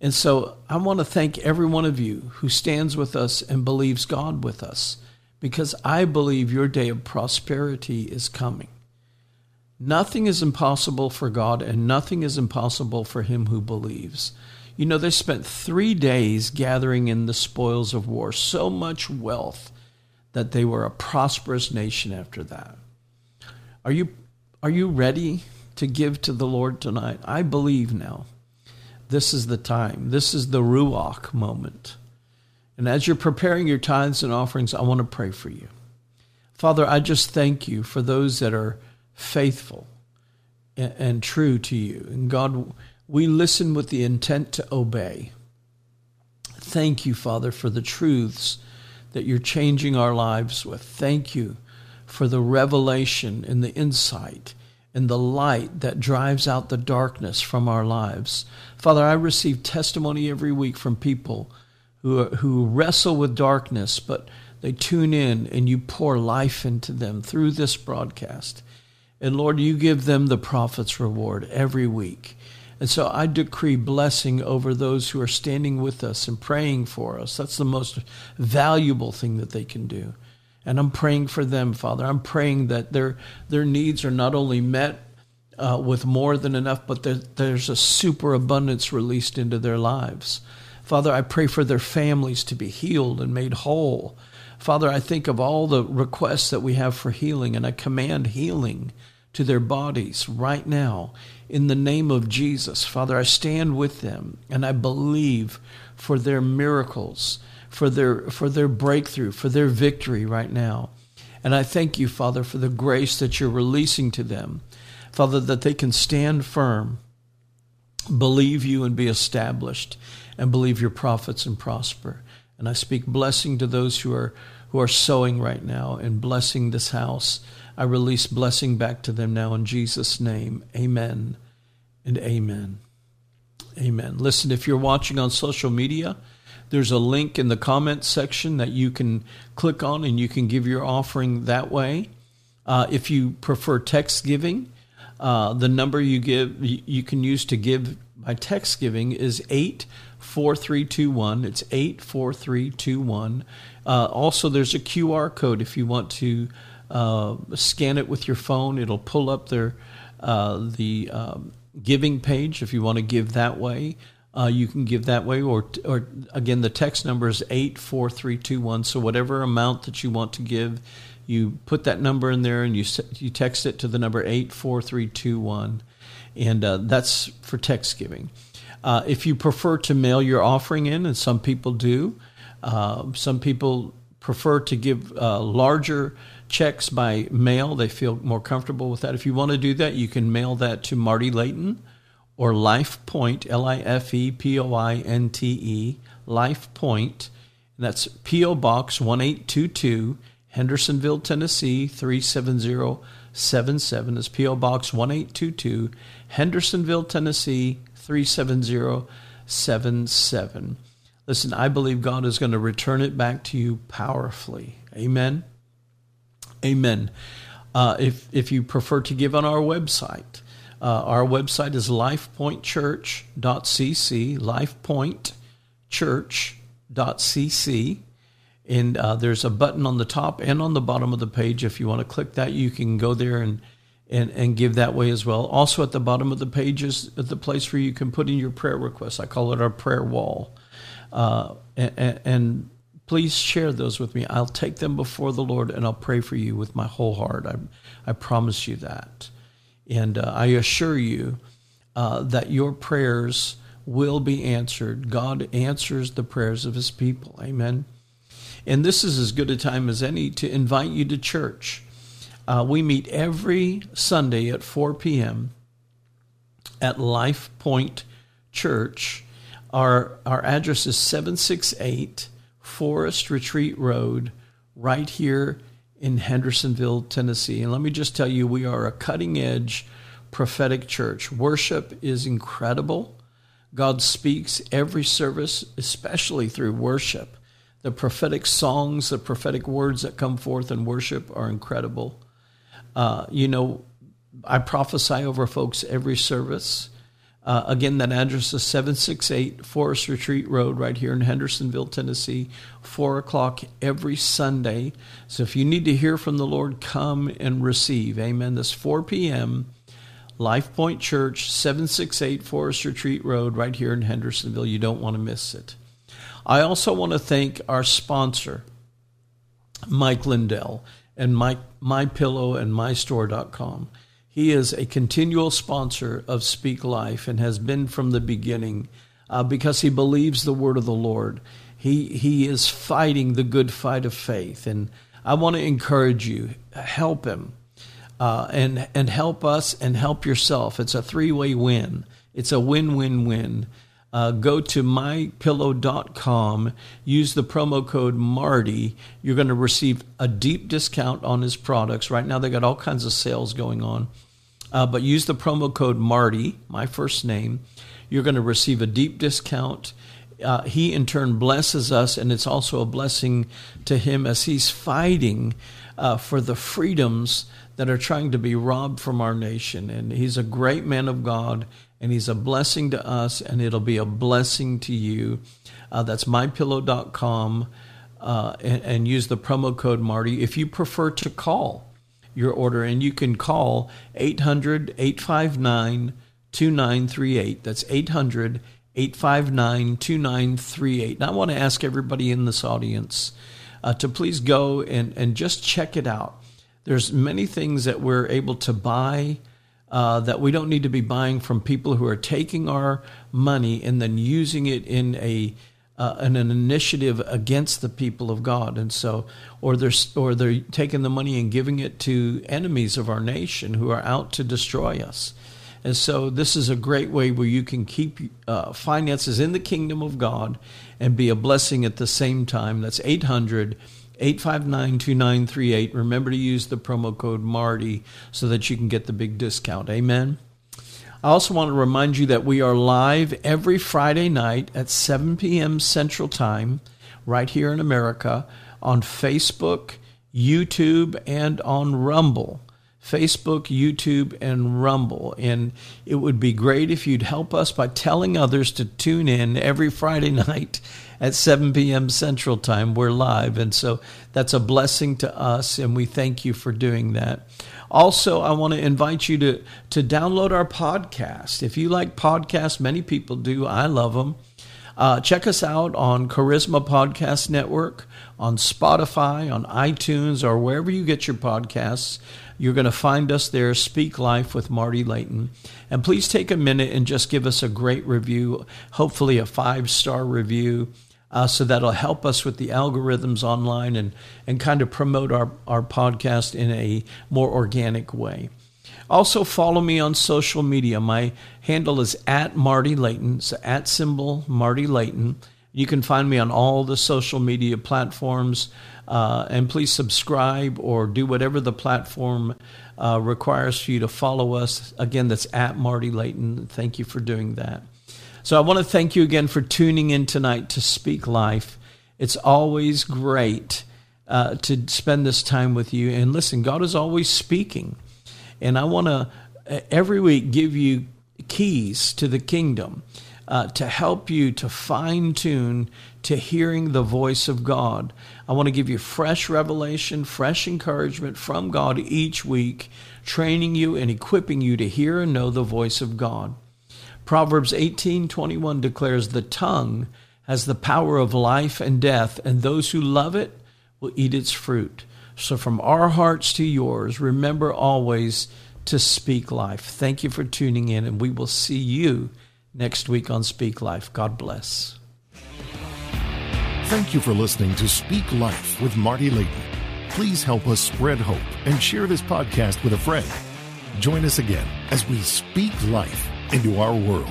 And so I want to thank every one of you who stands with us and believes God with us because I believe your day of prosperity is coming. Nothing is impossible for God and nothing is impossible for him who believes. You know, they spent three days gathering in the spoils of war, so much wealth that they were a prosperous nation after that. Are you, are you ready to give to the Lord tonight? I believe now. This is the time. This is the Ruach moment. And as you're preparing your tithes and offerings, I want to pray for you. Father, I just thank you for those that are faithful and, true to you. And God, we listen with the intent to obey. Thank you, Father, for the truths that you're changing our lives with. Thank you for the revelation and the insight and the light that drives out the darkness from our lives. Father, I receive testimony every week from people who, who wrestle with darkness, but they tune in and you pour life into them through this broadcast. And Lord, you give them the prophet's reward every week. And so I decree blessing over those who are standing with us and praying for us. That's the most valuable thing that they can do. And I'm praying for them, Father. I'm praying that their their needs are not only met uh, with more than enough, but there, there's a superabundance released into their lives. Father, I pray for their families to be healed and made whole. Father, I think of all the requests that we have for healing, and I command healing to their bodies right now in the name of Jesus. Father, I stand with them and I believe for their miracles for their for their breakthrough, for their victory right now. And I thank you, Father, for the grace that you're releasing to them. Father, that they can stand firm, believe you and be established, and believe your prophets and prosper. And I speak blessing to those who are who are sowing right now and blessing this house. I release blessing back to them now in Jesus' name. Amen and amen. Amen. Listen, if you're watching on social media, there's a link in the comments section that you can click on and you can give your offering that way. Uh, if you prefer text giving, uh, the number you give you can use to give by text giving is eight four three two one. It's eight four three two one. Uh, also, there's a QR code if you want to uh, scan it with your phone. It'll pull up their uh, the um, giving page if you want to give that way. Uh, you can give that way, or or again, the text number is eight four three two one. So whatever amount that you want to give, you put that number in there and you you text it to the number eight four three two one, and uh, that's for text giving. Uh, if you prefer to mail your offering in, and some people do, uh, some people prefer to give uh, larger checks by mail. They feel more comfortable with that. If you want to do that, you can mail that to Marty Layton or Life Point, L I F E P O I N T E, Life Point. That's P.O. Box 1822, Hendersonville, Tennessee 37077. That's P.O. Box 1822, Hendersonville, Tennessee 37077. Listen, I believe God is going to return it back to you powerfully. Amen. Amen. Uh, if, if you prefer to give on our website, uh, our website is lifepointchurch.cc, lifepointchurch.cc. And uh, there's a button on the top and on the bottom of the page. If you want to click that, you can go there and, and, and give that way as well. Also, at the bottom of the page is the place where you can put in your prayer requests. I call it our prayer wall. Uh, and, and please share those with me. I'll take them before the Lord and I'll pray for you with my whole heart. I, I promise you that. And uh, I assure you uh, that your prayers will be answered. God answers the prayers of his people. Amen. And this is as good a time as any to invite you to church. Uh, we meet every Sunday at 4 p.m. at Life Point Church. Our, our address is 768 Forest Retreat Road, right here in Hendersonville, Tennessee. And let me just tell you, we are a cutting edge prophetic church. Worship is incredible. God speaks every service, especially through worship. The prophetic songs, the prophetic words that come forth in worship are incredible. Uh, you know, I prophesy over folks every service. Uh, again, that address is 768 Forest Retreat Road, right here in Hendersonville, Tennessee, 4 o'clock every Sunday. So if you need to hear from the Lord, come and receive. Amen. This 4 p.m. Life Point Church, 768 Forest Retreat Road, right here in Hendersonville. You don't want to miss it. I also want to thank our sponsor, Mike Lindell, and Mike, MyPillow and MyStore.com. He is a continual sponsor of Speak Life and has been from the beginning uh, because he believes the word of the Lord. He, he is fighting the good fight of faith. And I want to encourage you, help him. Uh, and and help us and help yourself. It's a three way win. It's a win win win. Uh, go to mypillow.com, use the promo code Marty. You're going to receive a deep discount on his products. Right now, they got all kinds of sales going on. Uh, but use the promo code Marty, my first name. You're going to receive a deep discount. Uh, he in turn blesses us, and it's also a blessing to him as he's fighting uh, for the freedoms that are trying to be robbed from our nation. And he's a great man of God, and he's a blessing to us, and it'll be a blessing to you. Uh, that's mypillow.com, uh, and, and use the promo code Marty. If you prefer to call, your order, and you can call 800 859 2938. That's 800 859 2938. And I want to ask everybody in this audience uh, to please go and, and just check it out. There's many things that we're able to buy uh, that we don't need to be buying from people who are taking our money and then using it in a uh, an, an initiative against the people of God, and so, or they're or they're taking the money and giving it to enemies of our nation who are out to destroy us. And so, this is a great way where you can keep uh, finances in the kingdom of God and be a blessing at the same time. That's 800 859 2938. Remember to use the promo code MARTY so that you can get the big discount. Amen. I also want to remind you that we are live every Friday night at 7 p.m. Central Time, right here in America, on Facebook, YouTube, and on Rumble. Facebook, YouTube, and Rumble. And it would be great if you'd help us by telling others to tune in every Friday night at 7 p.m. Central Time. We're live. And so that's a blessing to us, and we thank you for doing that. Also, I want to invite you to, to download our podcast. If you like podcasts, many people do. I love them. Uh, check us out on Charisma Podcast Network, on Spotify, on iTunes, or wherever you get your podcasts. You're going to find us there, Speak Life with Marty Layton. And please take a minute and just give us a great review, hopefully a five star review uh, so that'll help us with the algorithms online and, and kind of promote our, our podcast in a more organic way. Also, follow me on social media. My handle is at Marty Layton, so at symbol Marty Layton. You can find me on all the social media platforms. Uh, and please subscribe or do whatever the platform uh, requires for you to follow us. Again, that's at Marty Layton. Thank you for doing that. So I want to thank you again for tuning in tonight to Speak Life. It's always great uh, to spend this time with you. And listen, God is always speaking. And I want to uh, every week give you keys to the kingdom uh, to help you to fine tune to hearing the voice of God. I want to give you fresh revelation, fresh encouragement from God each week, training you and equipping you to hear and know the voice of God. Proverbs 18:21 declares the tongue has the power of life and death and those who love it will eat its fruit. So from our hearts to yours, remember always to speak life. Thank you for tuning in and we will see you next week on Speak Life. God bless. Thank you for listening to Speak Life with Marty Layton. Please help us spread hope and share this podcast with a friend. Join us again as we speak life into our world.